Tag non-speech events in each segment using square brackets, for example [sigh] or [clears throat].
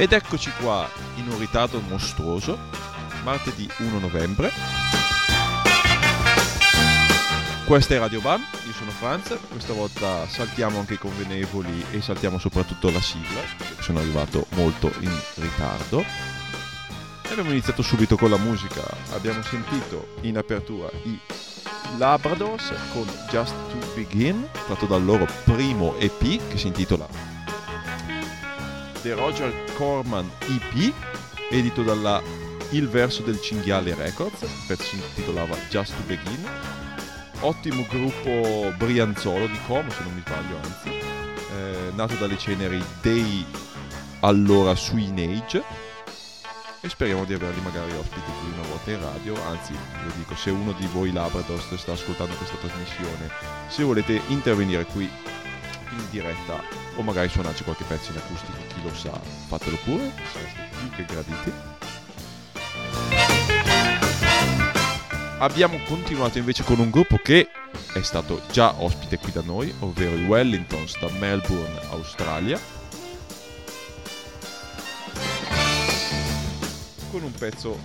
Ed eccoci qua in un ritardo mostruoso, martedì 1 novembre. Questa è Radio Bam, io sono Franz, questa volta saltiamo anche i convenevoli e saltiamo soprattutto la sigla, sono arrivato molto in ritardo. Abbiamo iniziato subito con la musica, abbiamo sentito in apertura i Labradors con Just to Begin, tratto dal loro primo EP che si intitola The Roger Corman EP, edito dalla Il Verso del Cinghiale Records, il pezzo si intitolava Just to Begin. Ottimo gruppo brianzolo di Como, se non mi sbaglio, anzi, eh, nato dalle ceneri dei allora Swing Age e speriamo di averli magari ospiti qui una volta in radio, anzi lo dico, se uno di voi Labrador sta ascoltando questa trasmissione, se volete intervenire qui in diretta o magari suonarci qualche pezzo in acustico, chi lo sa, fatelo pure, sareste più che graditi. Abbiamo continuato invece con un gruppo che è stato già ospite qui da noi, ovvero i Wellingtons da Melbourne, Australia. Con un pezzo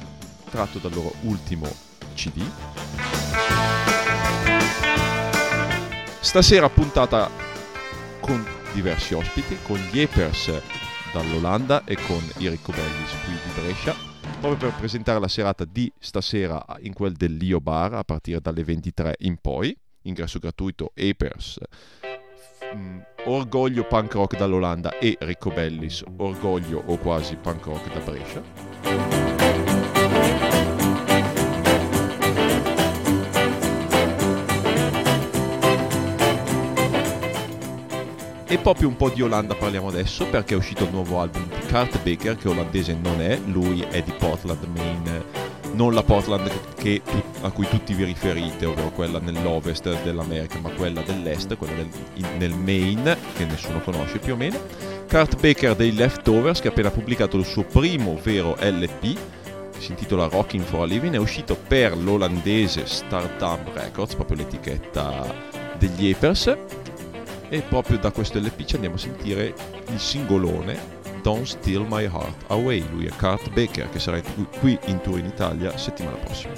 tratto dal loro ultimo CD. Stasera puntata con diversi ospiti, con gli Epers dall'Olanda e con i Riccobellis qui di Brescia, proprio per presentare la serata di stasera in quel del Lio Bar a partire dalle 23 in poi, ingresso gratuito Epers, mm, Orgoglio Punk Rock dall'Olanda e Riccobellis, Orgoglio o quasi Punk Rock da Brescia. E proprio un po' di Olanda parliamo adesso perché è uscito il nuovo album di Kurt Baker che olandese non è, lui è di Portland, Maine, non la Portland che, a cui tutti vi riferite, ovvero quella nell'ovest dell'America, ma quella dell'est, quella del, in, nel Maine, che nessuno conosce più o meno. Kurt Baker dei Leftovers che ha appena pubblicato il suo primo vero LP, si intitola Rocking for a Living, è uscito per l'olandese Stardom Records, proprio l'etichetta degli Apers e proprio da questo LP ci andiamo a sentire il singolone Don't Steal My Heart Away. Lui è Kurt Baker che sarà qui in tour in Italia settimana prossima.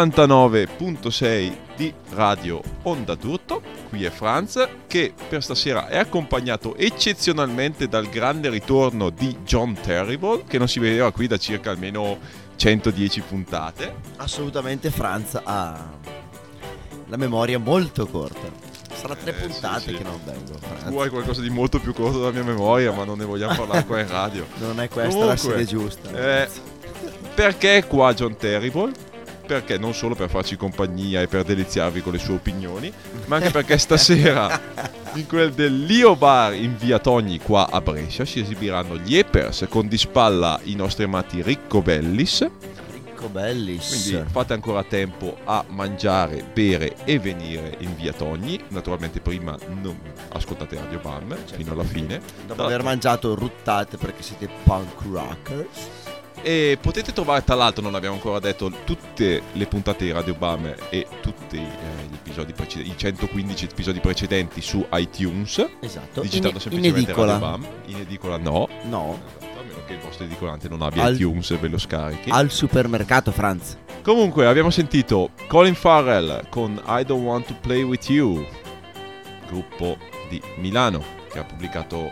99.6 di Radio Onda d'Urto. Qui è Franz che per stasera è accompagnato eccezionalmente dal grande ritorno di John Terrible che non si vedeva qui da circa almeno 110 puntate. Assolutamente Franz ha la memoria molto corta. Sarà tre Eh, sì, puntate sì. che non vengo. Franz. Tu hai qualcosa di molto più corto della mia memoria, ma non ne vogliamo parlare qua in radio. Non è questa Comunque, la sede giusta. Eh, perché qua John Terrible? Perché non solo per farci compagnia e per deliziarvi con le sue opinioni, ma anche [laughs] perché stasera in quel del Lio Bar in via Togni qua a Brescia si esibiranno gli Epers con di spalla i nostri amati Ricco Bellis. Ricco Bellis. Quindi fate ancora tempo a mangiare, bere e venire in via Togni. Naturalmente prima non ascoltate Radio Bam fino alla fine. Dopo aver mangiato ruttate perché siete punk rockers. E potete trovare, tra l'altro, non abbiamo ancora detto, tutte le puntate di Radio Bam e tutti eh, gli episodi precedenti, i 115 episodi precedenti su iTunes, Esatto. digitando in, in semplicemente edicola. Radio Bam. In edicola no, No, esatto, a meno che il vostro edicolante non abbia Al- iTunes e ve lo scarichi. al supermercato Franz. Comunque abbiamo sentito Colin Farrell con I Don't Want to Play With You, gruppo di Milano che ha pubblicato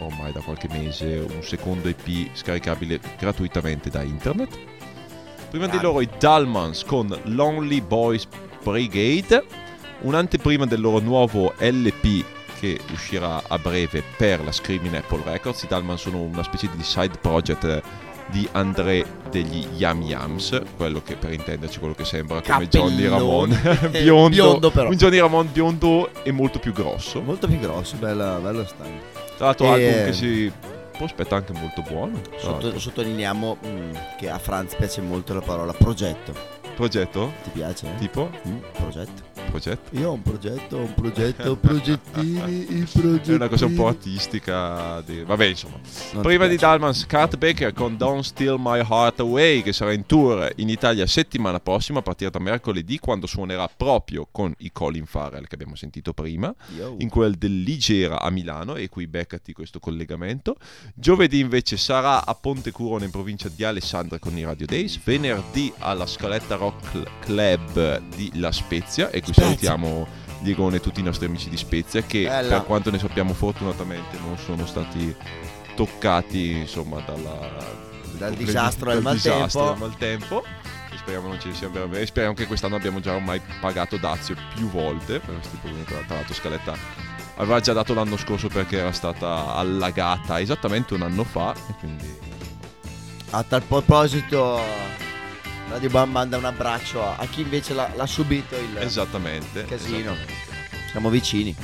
ormai da qualche mese un secondo EP scaricabile gratuitamente da internet. Prima di loro i Dalmans con Lonely Boys Brigade, un'anteprima del loro nuovo LP che uscirà a breve per la Screaming Apple Records. I Dalmans sono una specie di side project eh, di André degli Yam Yams, quello che per intenderci quello che sembra come Johnny Ramone, Cappellone. [laughs] biondo, Biondo però. un Johnny Ramone biondo e molto più grosso. Molto più grosso, bello, bello stagno. Tra l'altro E- album che si prospetta anche molto buono. Sotto- sottolineiamo mm, che a Franz piace molto la parola progetto. Progetto? Ti piace? eh? Tipo? Mm, progetto. Progetto? Io ho un progetto, un progetto, progettini, [laughs] i progetti. È una cosa un po' artistica. di- Vabbè, insomma. Non Prima di? Dalmans, Baker con Don't Steal My Heart Away, che sarà in tour in Italia settimana prossima, a partire da mercoledì, quando suonerà proprio con i Colin Farrell che abbiamo sentito prima, Yo. in quel dell'Igera a Milano, e qui beccati questo collegamento. Giovedì invece sarà a Ponte Curone in provincia di Alessandria con i Radio Days. Venerdì alla Scaletta Rock Club di La Spezia, e qui. Salutiamo Diegone e tutti i nostri amici di Spezia che Bella. per quanto ne sappiamo fortunatamente non sono stati toccati insomma dalla, Dal disastro del maltempo. maltempo. Speriamo non ce ne sia veramente. Speriamo che quest'anno abbiamo già ormai pagato dazio più volte per questi problemi. Tra tra l'altro Scaletta aveva già dato l'anno scorso perché era stata allagata esattamente un anno fa. E quindi A tal proposito, Radio Bam manda un abbraccio a, a chi invece l'ha, l'ha subito il esattamente. casino. esattamente. Siamo vicini.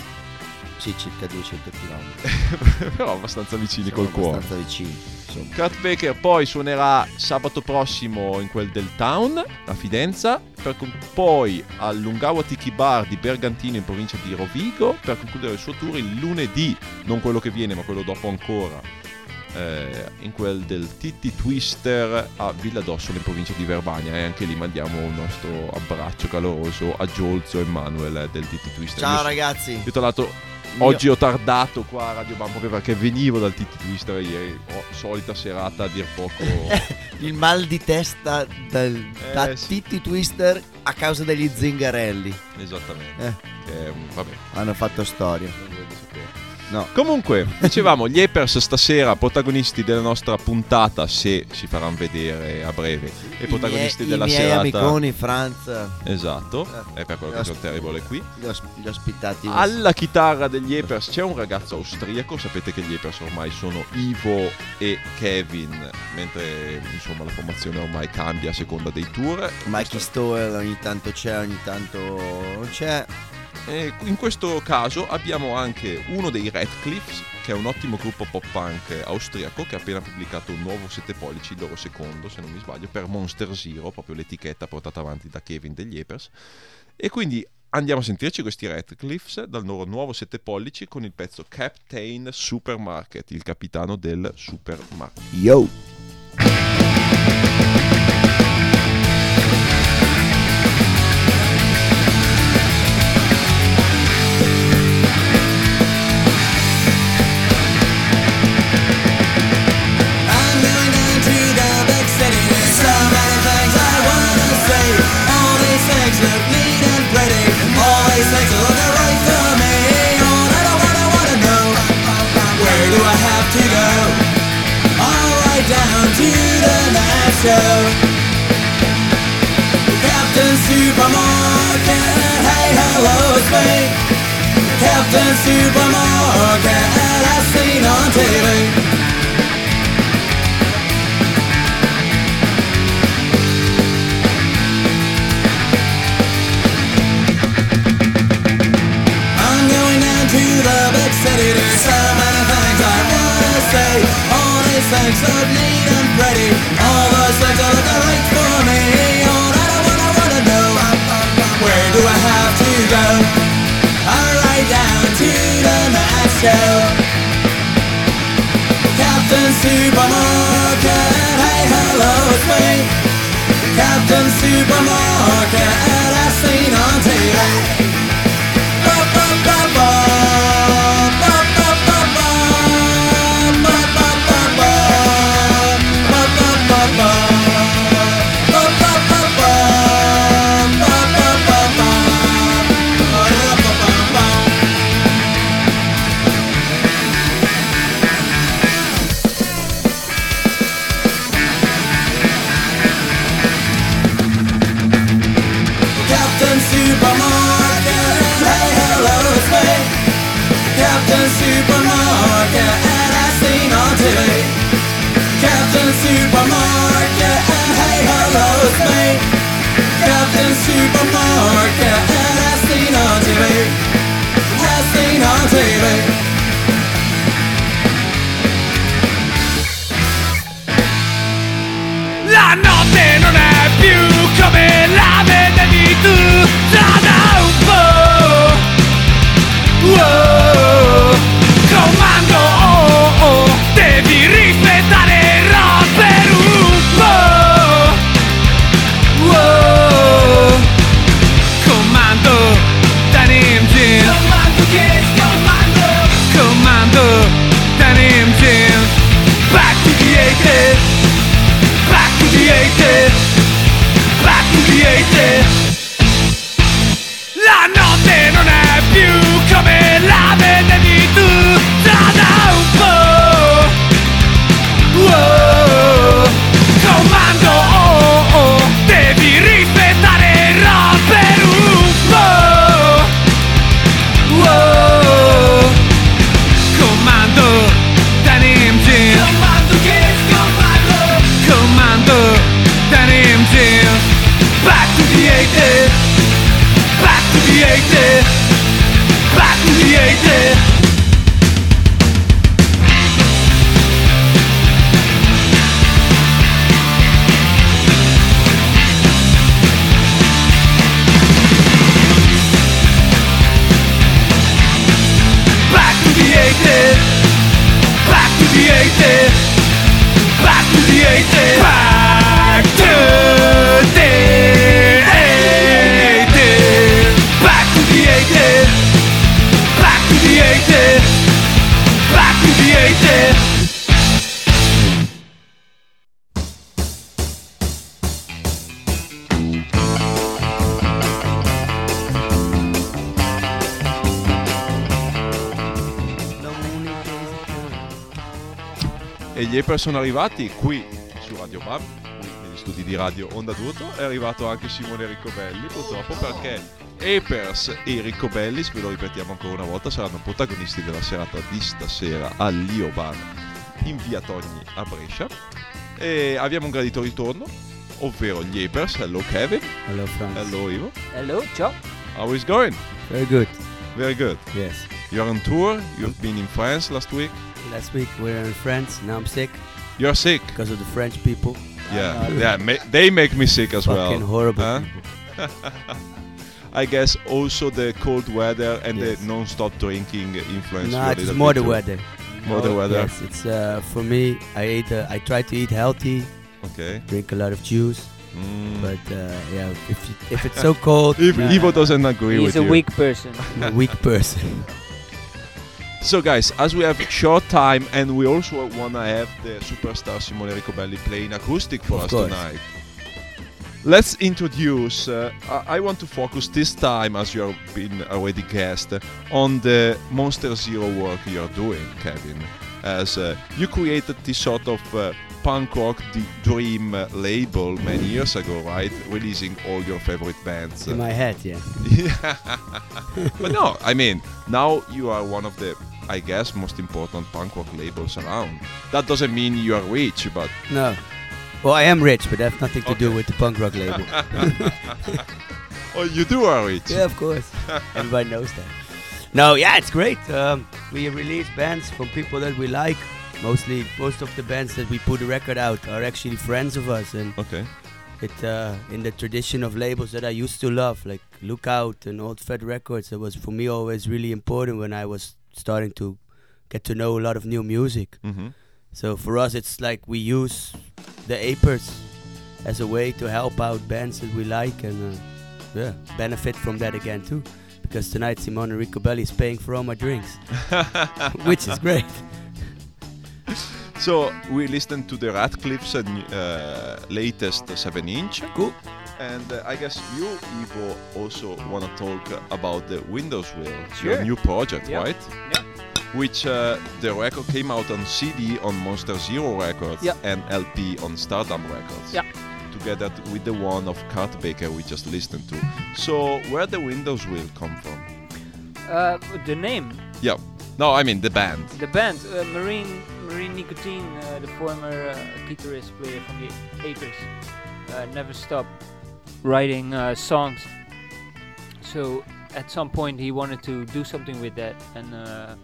Sì, circa 200 km. [laughs] Però abbastanza vicini Siamo col cuore. abbastanza vicini. Insomma. Kurt Baker poi suonerà sabato prossimo in quel del Town a Fidenza, con- poi al Lungawa Tiki Bar di Bergantino in provincia di Rovigo per concludere il suo tour il lunedì, non quello che viene ma quello dopo ancora, eh, in quel del Titti Twister a Villa d'Ossola in provincia di Verbania e anche lì mandiamo un nostro abbraccio caloroso a Giolzo e Manuel del Titti Twister. Ciao Io- ragazzi. io tra l'altro oggi ho tardato qua a Radio Bam proprio perché venivo dal Titti Twister ieri, oh, solita serata a dir poco... [laughs] Il mal di testa del, da Eh, sì. Titti Twister a causa degli zingarelli. Esattamente. Eh, Che, vabbè, hanno fatto storia. No. Comunque, [laughs] dicevamo, gli Epers stasera protagonisti della nostra puntata, se si faranno vedere a breve, e protagonisti I miei, della i miei serata. amiconi Franz Esatto, Eh. è per quello che sono terribile qui. li ho, li ho ospitati. Alla chitarra degli Epers c'è un ragazzo austriaco, sapete che gli Epers ormai sono Ivo e Kevin, mentre insomma la formazione ormai cambia a seconda dei tour. Mikey Stoll ogni tanto c'è, ogni tanto non c'è. In questo caso abbiamo anche uno dei Radcliffes, che è un ottimo gruppo pop punk austriaco che ha appena pubblicato un nuovo 7 pollici, il loro secondo se non mi sbaglio, per Monster Zero, proprio l'etichetta portata avanti da Kevin degli Epers. E quindi andiamo a sentirci questi Radcliffes dal loro nuovo 7 pollici con il pezzo Captain Supermarket, il capitano del supermarket. Yo! Show. Captain Supermarket, hey hello, it's me. Captain Supermarket, as seen on TV. I'm going down to the big city to so many things I wanna say. So neat and pretty. All those things are looking right for me. All that I wanna wanna know. Where do I have to go? I'm right down to the show. Captain Supermarket, hey hello, it's me. Captain Supermarket, as seen on TV. 80s E gli Apers sono arrivati qui su Radio Bar, qui negli studi di Radio Onda d'Urto. È arrivato anche Simone Riccobelli, purtroppo perché Apers e Riccobellis, ve lo ripetiamo ancora una volta, saranno protagonisti della serata di stasera all'Io Bar in via Togni a Brescia. E abbiamo un gradito ritorno, ovvero gli Apers. Hello Kevin, Hello, Franz. hello Ivo. Hello, ciao. How is going? Very good. Very good. Yes. You're on tour, you've been in France last week. Last week we were in France. Now I'm sick You're sick. because of the French people. Yeah, yeah, ma- they make me sick as well. Fucking horrible Huh? [laughs] people. I guess also the cold weather and Yes. the non-stop drinking influence. No, it's more the too. weather. More the weather. Yes, it's uh, for me. I ate. Uh, I try to eat healthy, Okay. drink a lot of juice, Mm. but uh, yeah, if you, if it's so cold, [laughs] If nah, Ivo doesn't agree He's with a you. weak person. [laughs] A weak person. So guys, as we have short time and we also wanna have the superstar Simone Riccobelli playing acoustic for Of us course. tonight. Let's introduce. Uh, I want to focus this time, as you have been already guest, on the Monster Zero work you're doing, Kevin. as uh, you created this sort of uh, punk rock d- dream uh, label many years ago, right? Releasing all your favorite bands. In my head, yeah. Yeah. [laughs] but no, I mean, now you are one of the, I guess, most important punk rock labels around. That doesn't mean you are rich, but No. Well, I am rich, but that has nothing to do with the punk rock label. [laughs] oh, you do are rich. yeah, of course. Everybody knows that. No, yeah, it's great. Um, we release bands from people that we like. Mostly, most of the bands that we put a record out are actually friends of us, and Okay. it uh, in the tradition of labels that I used to love, like Lookout and Old Fed Records. That was for me always really important when I was starting to get to know a lot of new music. hmm So for us, it's like we use the Apers as a way to help out bands that we like and uh, yeah, benefit from that again too. Because tonight Simone Riccobelli is paying for all my drinks, [laughs] which is great. So we listened to the Radcliffe's uh, n- uh, latest 7 inch. Cool. And uh, I guess you, Ivo, also want to talk about the Windows Wheel, Sure. your new project, Yeah. right? Yeah. Which uh, the record came out on CD on Monster Zero Records Yeah. and LP on Stardumb Records. Yeah. Together with the one of Kurt Baker we just listened to. So where the Windows Wheel come from? Uh, the name, Yeah. No, I mean the band. the band, uh, Marine Marine Nicotine, uh, the former uh, guitarist player from the Apers, uh, never stopped writing uh, songs. So at some point he wanted to do something with that, and uh,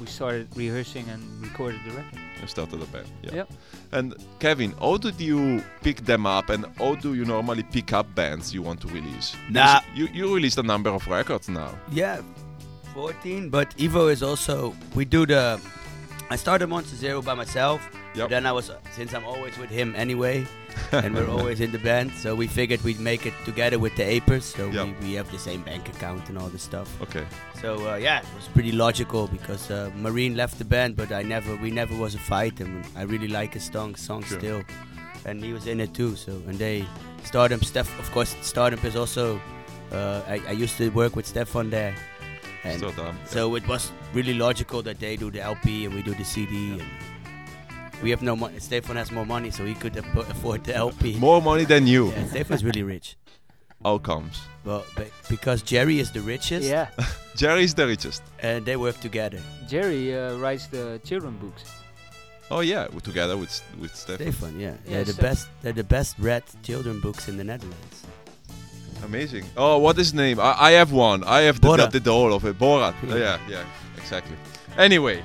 we started rehearsing and recorded the record. You started a band. Yeah. Yep. And Kevin, how did you pick them up and how do you normally pick up bands you want to release? Nah. You, you released a number of records now. Yeah, 14. But Ivo is also we do the. I started Monster Zero by myself. Yep. Then I was since I'm always with him anyway, [laughs] and we're always in the band. So we figured we'd make it together with the Apers. So Yep. we, we have the same bank account and all this stuff. Okay. So uh, yeah, it was pretty logical because uh, Marine left the band, but I never, we never was a fight, and I really like his song, song Sure. still, and he was in it too. So and they, Stardumb, Steph, of course, Stardumb is also. Uh, I, I used to work with Stefan there, and So, um, so it was really logical that they do the LP and we do the CD. And we have no money. Stefan has more money, so he could affo- afford the LP. more money than you. Yeah, Stefan's really rich. How comes? Well, be- because Jerry is the richest, Yeah, [laughs] Jerry is the richest. and they work together. Jerry uh, writes the children books. Oh yeah, w- together with S- with Stefan. Stefan, yeah, Yeah, they're the Stefan. best. They're the best read children books in the Netherlands. Amazing. Oh, what is his name? I, I have one. I have the, the, the, the whole of it. Borat. Uh, yeah, yeah, exactly. Anyway,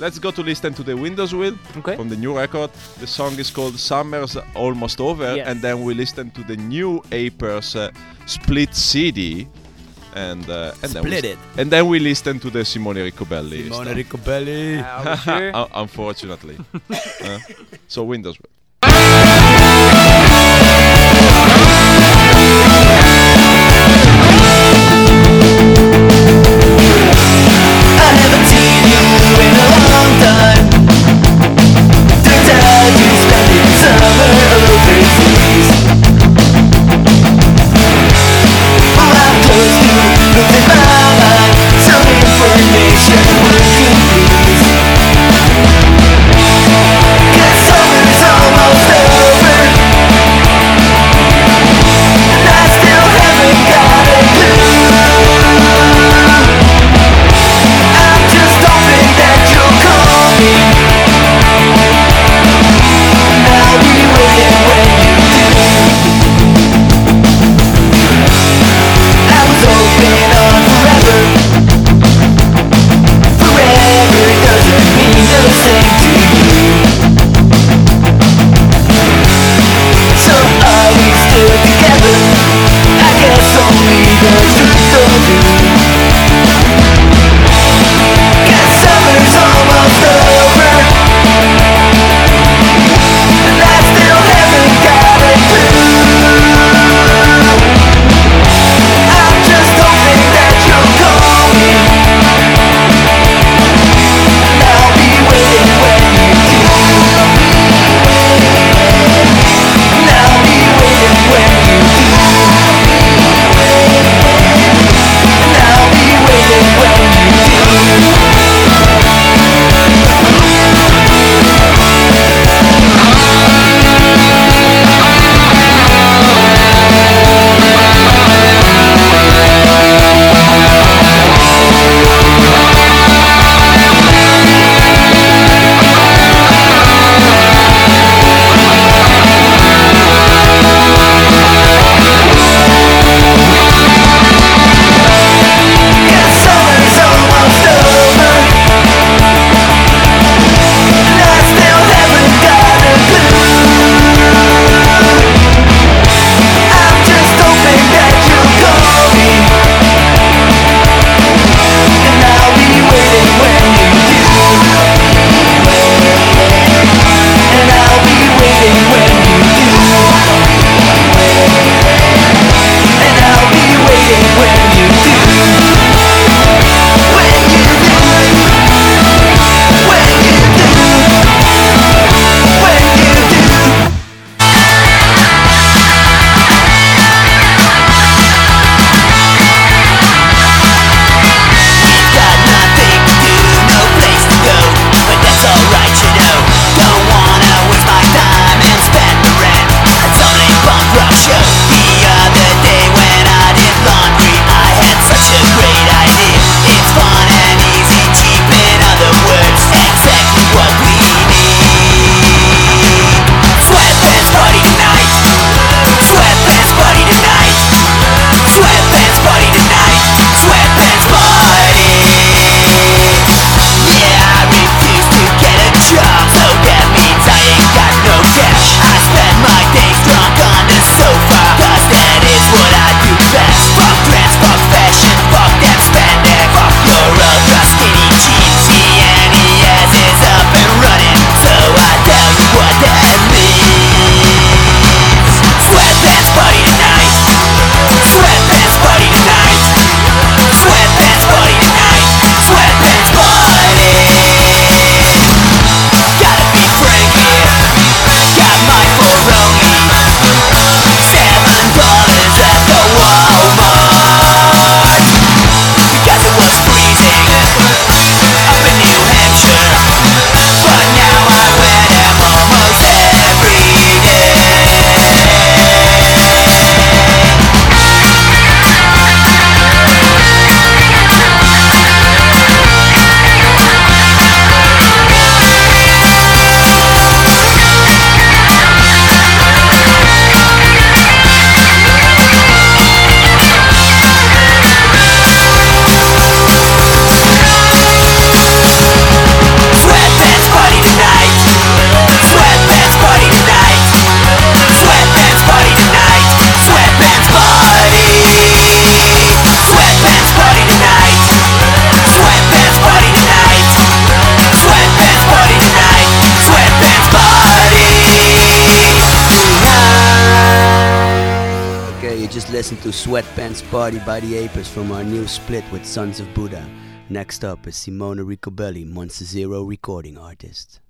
let's go to listen to the Windows Wheel Okay. from the new record. The song is called Summer's Almost Over, Yes. and then we listen to the new Apers uh, split CD. And, uh, and then we it. And then we listen to the Simone Riccobelli. Simone stuff. Riccobelli. Uh, [laughs] sure? Unfortunately. [laughs] Uh, so Windows Wheel. Sweatpants Party by the Apers from our new split with Sons of Buddha. Next up is Simona Riccobelli, Monster Zero recording artist.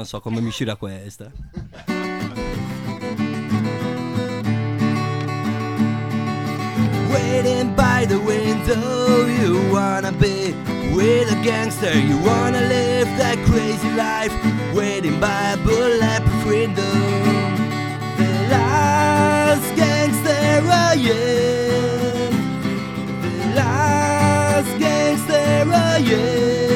non so come mi uscirà questa. Waiting by the window, you wanna be with a gangster, you wanna live that crazy life. Waiting by a bulletproof window, the last gangster I am, the last gangster I am.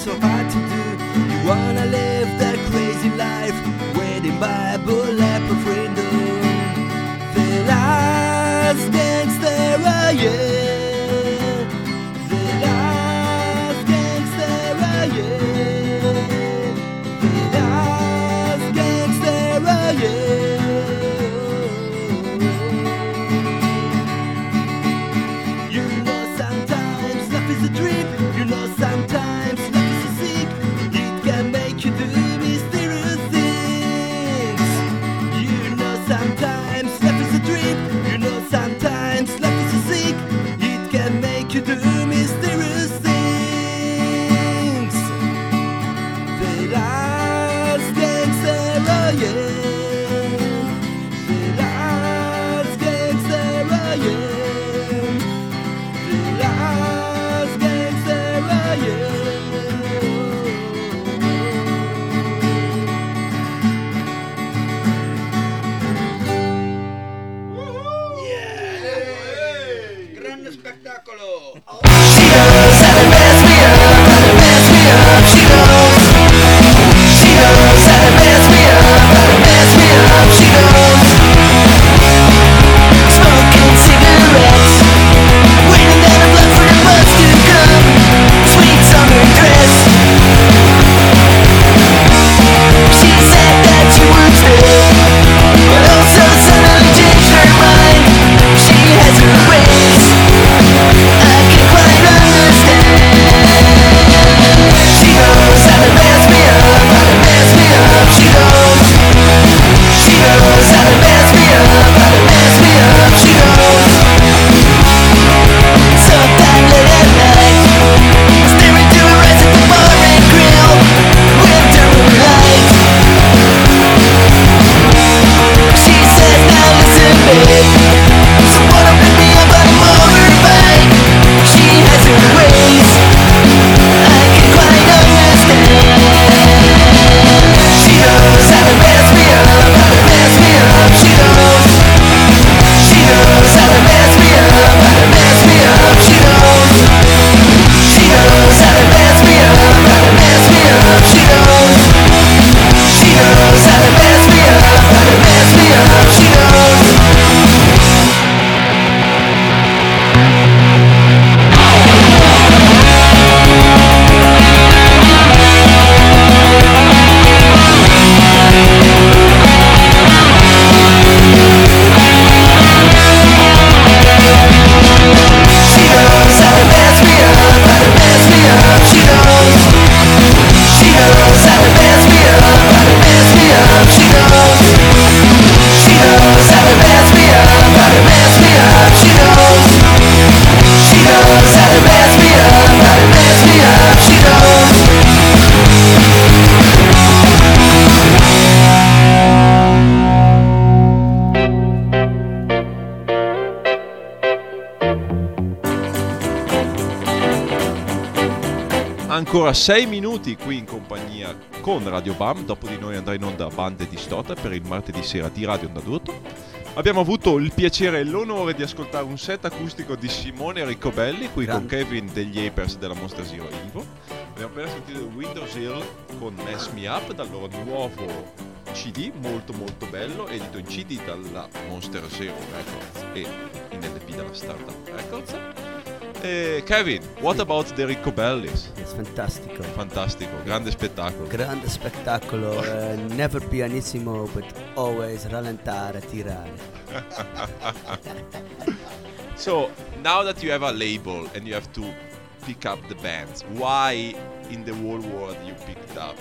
so hard to do. You wanna live that crazy life, waiting by a bulletproof window. The last dance there, uh, yeah. Ancora 6 minuti qui in compagnia con Radio Bam, dopo di noi andrà in onda Bande Distorta per il martedì sera di Radio Onda d'Urto. Abbiamo avuto il piacere e l'onore di ascoltare un set acustico di Simone Riccobelli qui con Grande. Kevin degli Apers della Monster Zero Evo. Abbiamo appena sentito Windows Hill con Mess Me Up dal loro nuovo CD, molto molto bello, edito in CD dalla Monster Zero Records e in LP dalla Startup Records. E Kevin, what about the Riccobellis? It's fantastico. Fantastico, grande spettacolo. Grande spettacolo, eh, never pianissimo, but always rallentare, tirare. [laughs] So now that you have a label and you have to pick up the bands, why in the whole world you picked up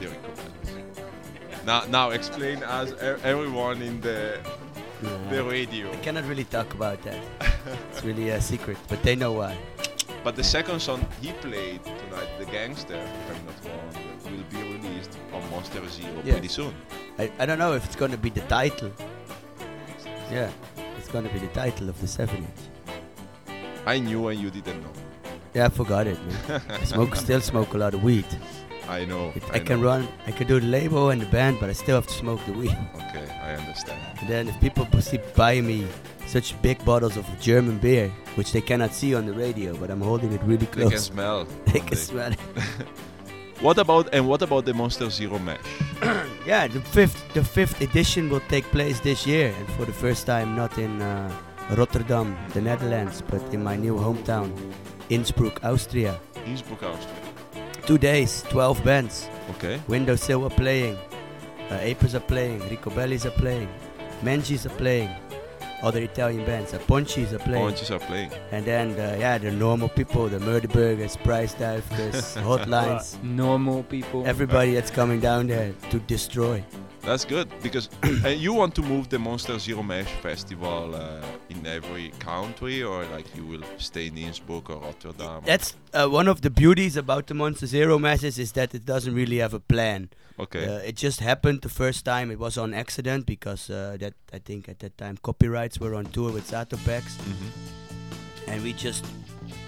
the Riccobellis? [laughs] Now, now explain us everyone in the the radio. I cannot really talk about that. it's really a secret, but they know why. But the second song he played tonight, The Gangster, if I'm not wrong, will be released on Monster Zero Yes. pretty soon. I, I don't know if it's gonna be the title. Yeah, it's gonna be the title of the 7 inch. I knew and you didn't know. Yeah, I forgot it, man. [laughs] I smoke, still smoke a lot of weed. I know. It, I, I, can know. run, I can do the label and the band, but I still have to smoke the weed. Okay, I understand. And then if people keep buying me such big bottles of German beer, which they cannot see on the radio, but I'm holding it really close. [laughs] They can smell. They can smell it. What about and what about the Monster Zero Mash? [clears throat] Yeah, the fifth the fifth edition will take place this year, and for the first time not in uh, Rotterdam, the Netherlands, but in my new hometown, Innsbruck, Austria. Innsbruck, Austria. Two days, 12 bands. Okay. Windowsill are playing, uh, Apers are playing, Riccobellis are playing, Menchis are playing, other Italian bands, uh, Ponchis are playing. Oranges are playing. And then, the, yeah, the normal people, the Murderburgers, Price Divers, [laughs] Hotlines, Normal people. everybody that's coming down there to destroy. That's good because [clears throat] uh, you want to move the Monster Zero Mash Festival uh, in every country, or like you will stay in Innsbruck or Rotterdam. That's uh, one of the beauties about the Monster Zero matches is that it doesn't really have a plan. okay. Uh, it just happened the first time. It was on accident because uh, that I think at that time copyrights were on tour with Satopex, Mhm. and we just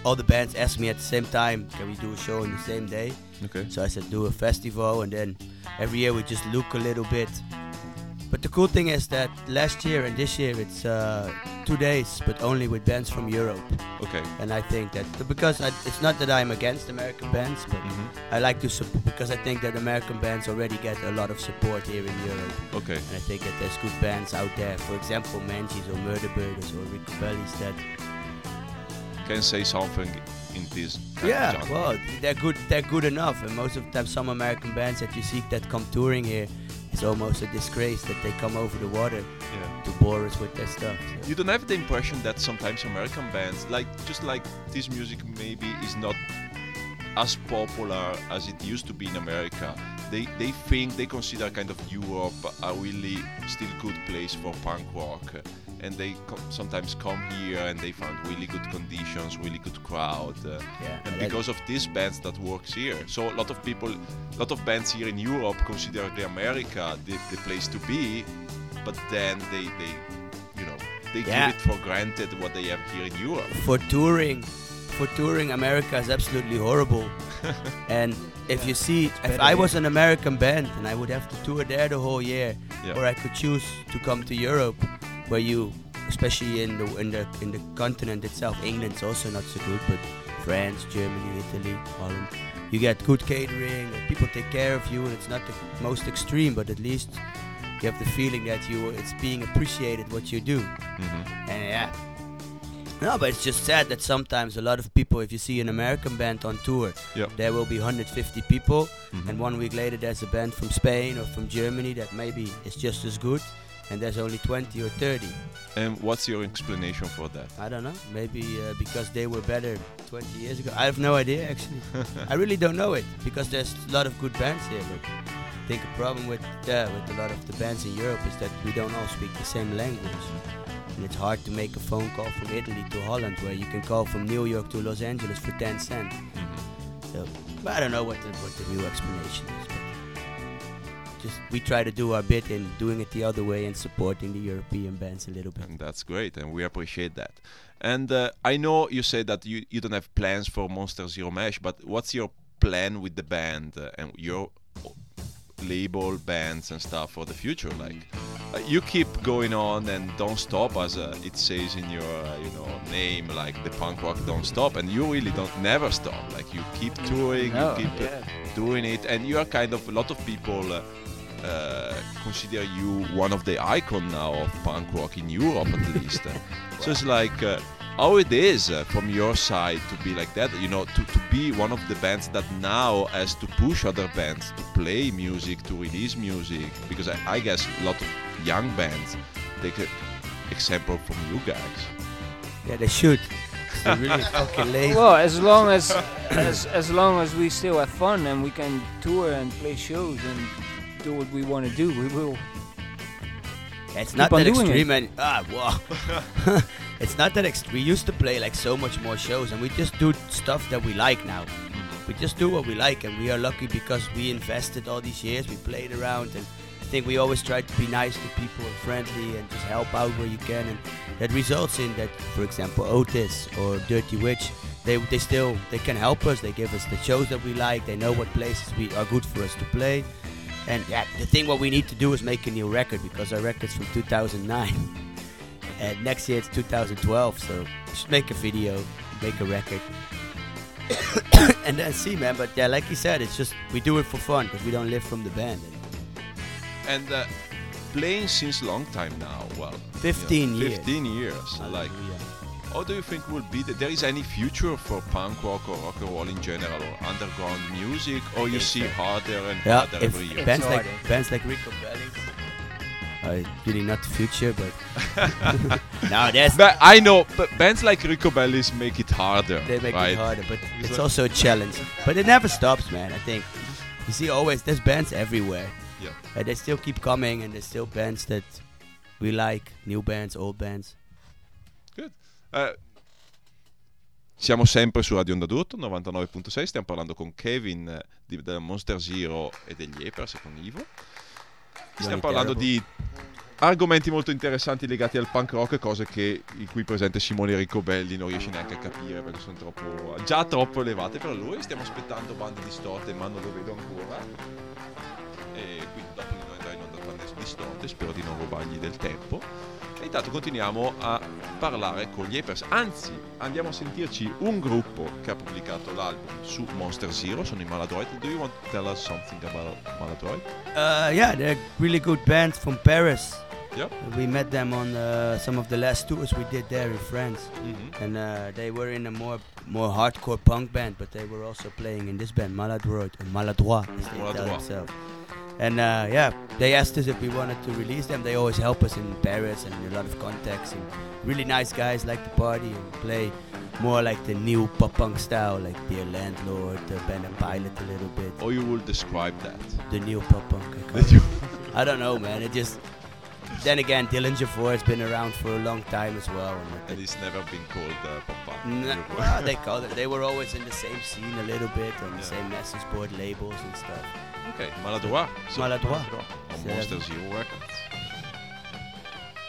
all the bands asked me at the same time, can we do a show on the same day? Okay. So I said, do a festival, and then every year we just look a little bit. But the cool thing is that last year and this year it's uh, two days, but only with bands from Europe. Okay. And I think that because I, it's not that I'm against American bands, but Mhm. I like to support because I think that American bands already get a lot of support here in Europe. Okay. And I think that there's good bands out there, for example, Manchis or Murderburgers or Rick Riccobellis that Can say something in this. Yeah, genre. well, they're good. They're good enough, and most of the time, some American bands that you see that come touring here, it's almost a disgrace that they come over the water Yeah. to bore us with their stuff. so. You don't have the impression that sometimes American bands, like just like this music, maybe is not as popular as it used to be in America. They they think they consider kind of Europe a really still good place for punk rock, and they co- sometimes come here and they find really good conditions, really good crowd. uh, Yeah, and that- because of these bands that works here so a lot of people a lot of bands here in europe consider the america the, the place to be but then they they you know they Yeah. give it for granted what they have here in europe for touring, for touring, America is absolutely horrible. [laughs] and if you see, if I was an American band and I would have to tour there the whole year, Yeah. or I could choose to come to Europe, where you, especially in the in the in the continent itself, England's also not so good, but France, Germany, Italy, Holland, you get good catering, people take care of you, and it's not the most extreme, but at least you have the feeling that you it's being appreciated what you do. Mhm. And yeah. No, but it's just sad that sometimes a lot of people, if you see an American band on tour, Yeah. there will be 150 people, Mhm. and one week later there's a band from Spain or from Germany that maybe is just as good, and there's only 20 or 30. and what's your explanation for that I don't know. Maybe uh, because they were better 20 years ago. I have no idea actually. [laughs] I really don't know it because there's a lot of good bands here. But I think a problem with uh, with a lot of the bands in Europe is that we don't all speak the same language. And it's hard to make a phone call from Italy to Holland where you can call from New York to Los Angeles for 10 cents. Mhm. So but I don't know what the, what the new explanation is. But just we try to do our bit in doing it the other way and supporting the European bands a little bit. and that's great and we appreciate that and uh, i know you said that you, you don't have plans for monster zero mash but what's your plan with the band uh, and your label bands and stuff for the future? Like, uh, you keep going on and don't stop, as uh, it says in your uh, you know name, like the punk rock don't stop, and you really don't never stop. Like you keep touring, No, you keep uh, yeah. doing it, and you are kind of a lot of people. Uh, consider you one of the icon now of punk rock in Europe at least. [laughs] so it's like uh, how it is uh, from your side to be like that. You know, to, to be one of the bands that now has to push other bands to play music, to release music. Because I, I guess a lot of young bands take an example from you guys. Yeah, they should. They're really [laughs] fucking lazy. Well, as long as as as long as we still have fun and we can tour and play shows and do what we want to do, we will. It's not that it. extreme. And, ah, wow. [laughs] it's not that extreme. We used to play like so much more shows, and we just do stuff that we like now. We just do what we like, and we are lucky because we invested all these years. We played around, and I think we always try to be nice to people and friendly, and just help out where you can. And that results in that, for example, Otis or Dirty Witch. They, they still they can help us. They give us the shows that we like. They know what places we are good for us to play. And yeah, the thing what we need to do is make a new record because our record's from 2009. and next year it's 2012, so should make a video, make a record. [coughs] and then see, man. But yeah, like you said, it's just we do it for fun because we don't live from the band. And uh, playing since long time now. Well, 15 you know, years. 15 years. Like, how do you think will be that there is any future for punk rock or rock and roll in general or underground music or you see harder and Yeah, harder if every year? bands like harder. bands like Rico Belly. Uh, really not future, but [laughs] no, there's But I know, but bands like Riccobellis make it harder. They make right? it harder, but It's it's like- also a challenge. But it never stops, man. I think you see always there's bands everywhere, Yeah. and they still keep coming, and there's still bands that we like, new bands, old bands. Eh, siamo sempre su Radio Onda d'Urto 99.6, stiamo parlando con Kevin eh, di, della Monster Zero e degli Epers e con Ivo. Stiamo parlando di argomenti molto interessanti legati al punk rock, cose che il qui presente Simone Ricobelli non riesce neanche a capire perché sono troppo, già troppo elevate per lui. Stiamo aspettando bande distorte, ma non lo vedo ancora. E quindi dopo di noi andrà in onda bande distorte, spero di non rubargli del tempo. E intanto continuiamo a parlare con gli Apers. Anzi, andiamo a sentirci un gruppo che ha pubblicato l'album su Monster Zero, sono i Maladroid. Do you want to tell us something about Maladroid? Uh, yeah, they're really good bands from Paris. Yep. We met them on uh, some of the last tours we did there in France, Mhm. and uh, they were in a more more hardcore punk band, but they were also playing in this band, Maladroit or Maladroit, as they Maladroit. And uh, yeah, they asked us if we wanted to release them. They always help us in Paris and a lot of contacts. And really nice guys, like to party and play more like the new pop punk style, like Dear Landlord, the Banner Pilot a little bit. Or you will describe that? The new pop punk. I, call That you- it. [laughs] I don't know, man. It just. Then again, Dillinger Four has been around for a long time as well. And and it's never been called uh, pop punk. Nah, well, they called it. They were always in the same scene a little bit, on the Yeah. same message board labels and stuff. Okay, Maladroit. So- Maladroit. On So Monster Zero Records.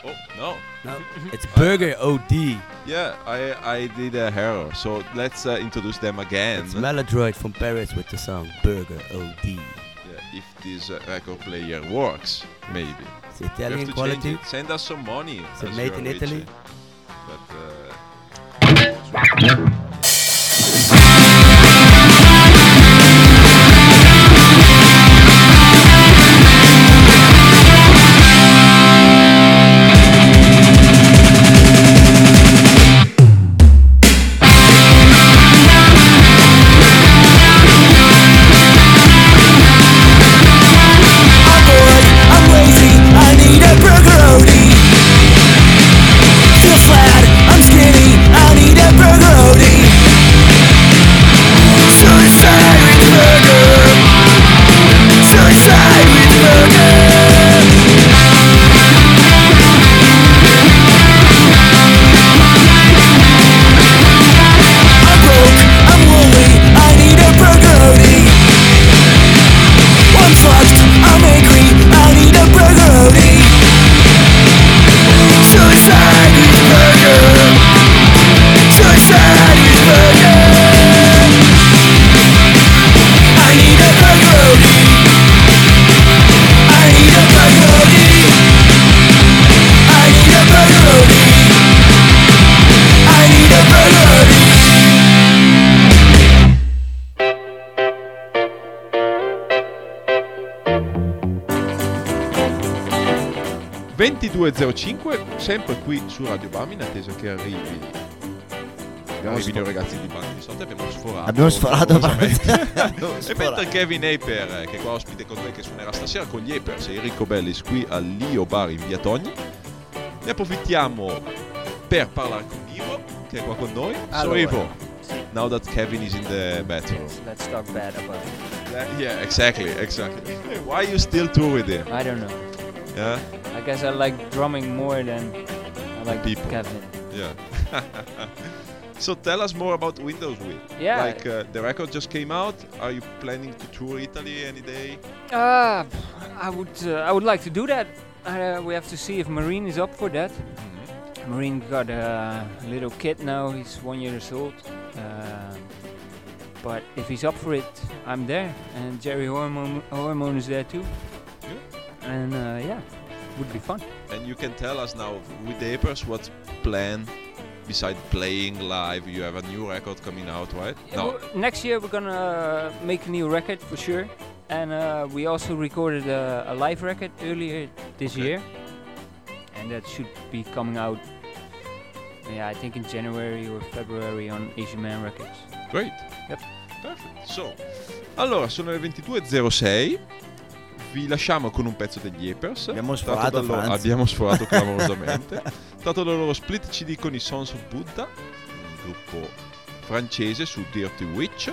Oh, no. No, [laughs] it's Burger OD. Yeah, I I did a error. So let's uh, introduce them again. It's Maladroit from Paris with the song Burger OD. Yeah, if this uh, record player works, maybe. It's We have Italian to quality. it. Send us some money. Is it as made in Italy? uh, But uh, 22.05, sempre qui su Radio Bam in attesa che arrivi. Arrivino i ragazzi di Band di Sotto abbiamo sforato. Abbiamo sforato. [laughs] Abbiamo e mentre Kevin Aper, eh, che è qua ospite con noi, che suonerà stasera con gli Apers e Enrico Bellis qui al Lio Bar in via Togni, ne approfittiamo per parlare con Ivo, che è qua con noi. So Allora. Ivo, now that Kevin is in the bathroom. Let's talk bad about it. Yeah, exactly, exactly. Why you still tour with him? I don't know. Yeah, I guess I like drumming more than I like People. Kevin. yeah. [laughs] so tell us more about Windowsill. Yeah. Like uh, the record just came out. Are you planning to tour Italy any day? Uh, I would uh, I would like to do that. Uh, we have to see if Marine is up for that. Marine got a little kid now. He's one years old. Uh, but if he's up for it, I'm there. And Jerry Hormone, Hormone is there too. Yeah. And uh, yeah, would be fun. And you can tell us now with the Apers what's planned beside playing live. You have a new record coming out, right? Yeah, No. next year we're gonna make a new record for sure, and uh, we also recorded a, a live record earlier this Okay. year, and that should be coming out. Yeah, I think in January or February on Asian Man Records. Great. Yep. Perfect. So, allora sono le 22.06. Vi lasciamo con un pezzo degli Apers. Abbiamo sforato, loro-. Abbiamo sforato [laughs] clamorosamente. tratto dal loro split CD con i Sons of Buddha, un gruppo francese su Dirty Witch.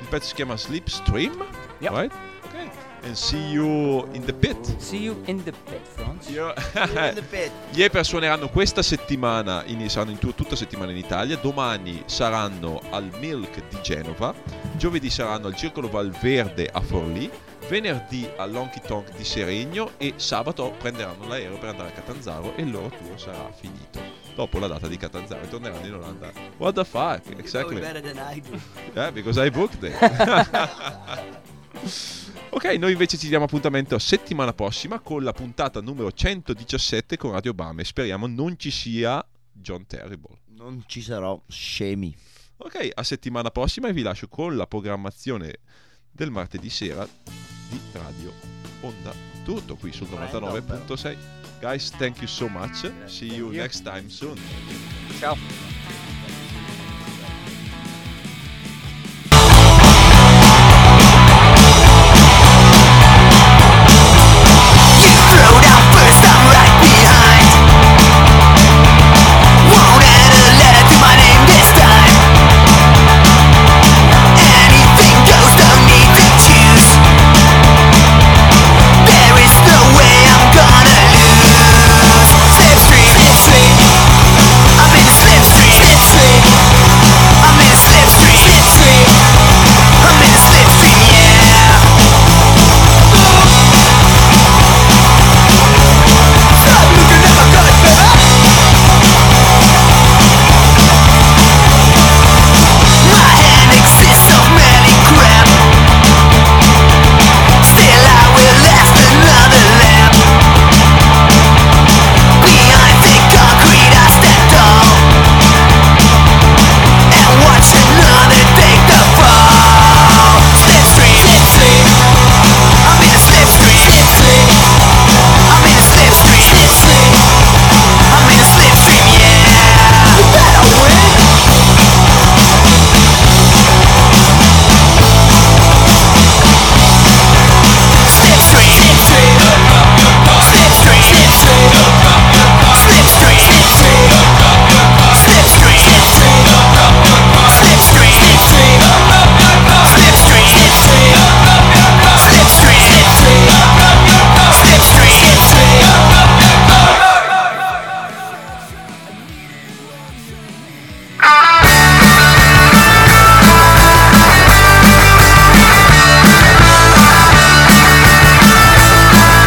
Il pezzo si chiama Slipstream. Yep. Right? Ok. And see you in the pit. See you in the pit, Franz. Io- [laughs] Gli Eper suoneranno questa settimana, in, saranno in tour tutta settimana in Italia, domani saranno al Milk di Genova, giovedì saranno al Circolo Valverde a Forlì, venerdì all'Honky Tonk di Seregno e sabato prenderanno l'aereo per andare a Catanzaro e il loro tour sarà finito. Dopo la data di Catanzaro e torneranno in Olanda. What the fuck? Exactly. Yeah, [laughs] because I booked it. [laughs] ok, noi invece ci diamo appuntamento a settimana prossima con la puntata numero 117 con Radio Bame. Speriamo non ci sia John Terrible. Non ci sarò scemi. Ok, a settimana prossima e vi lascio con la programmazione del martedì sera di Radio Onda. Tutto qui sul 99.6. Guys, thank you so much. See you next time soon. Ciao.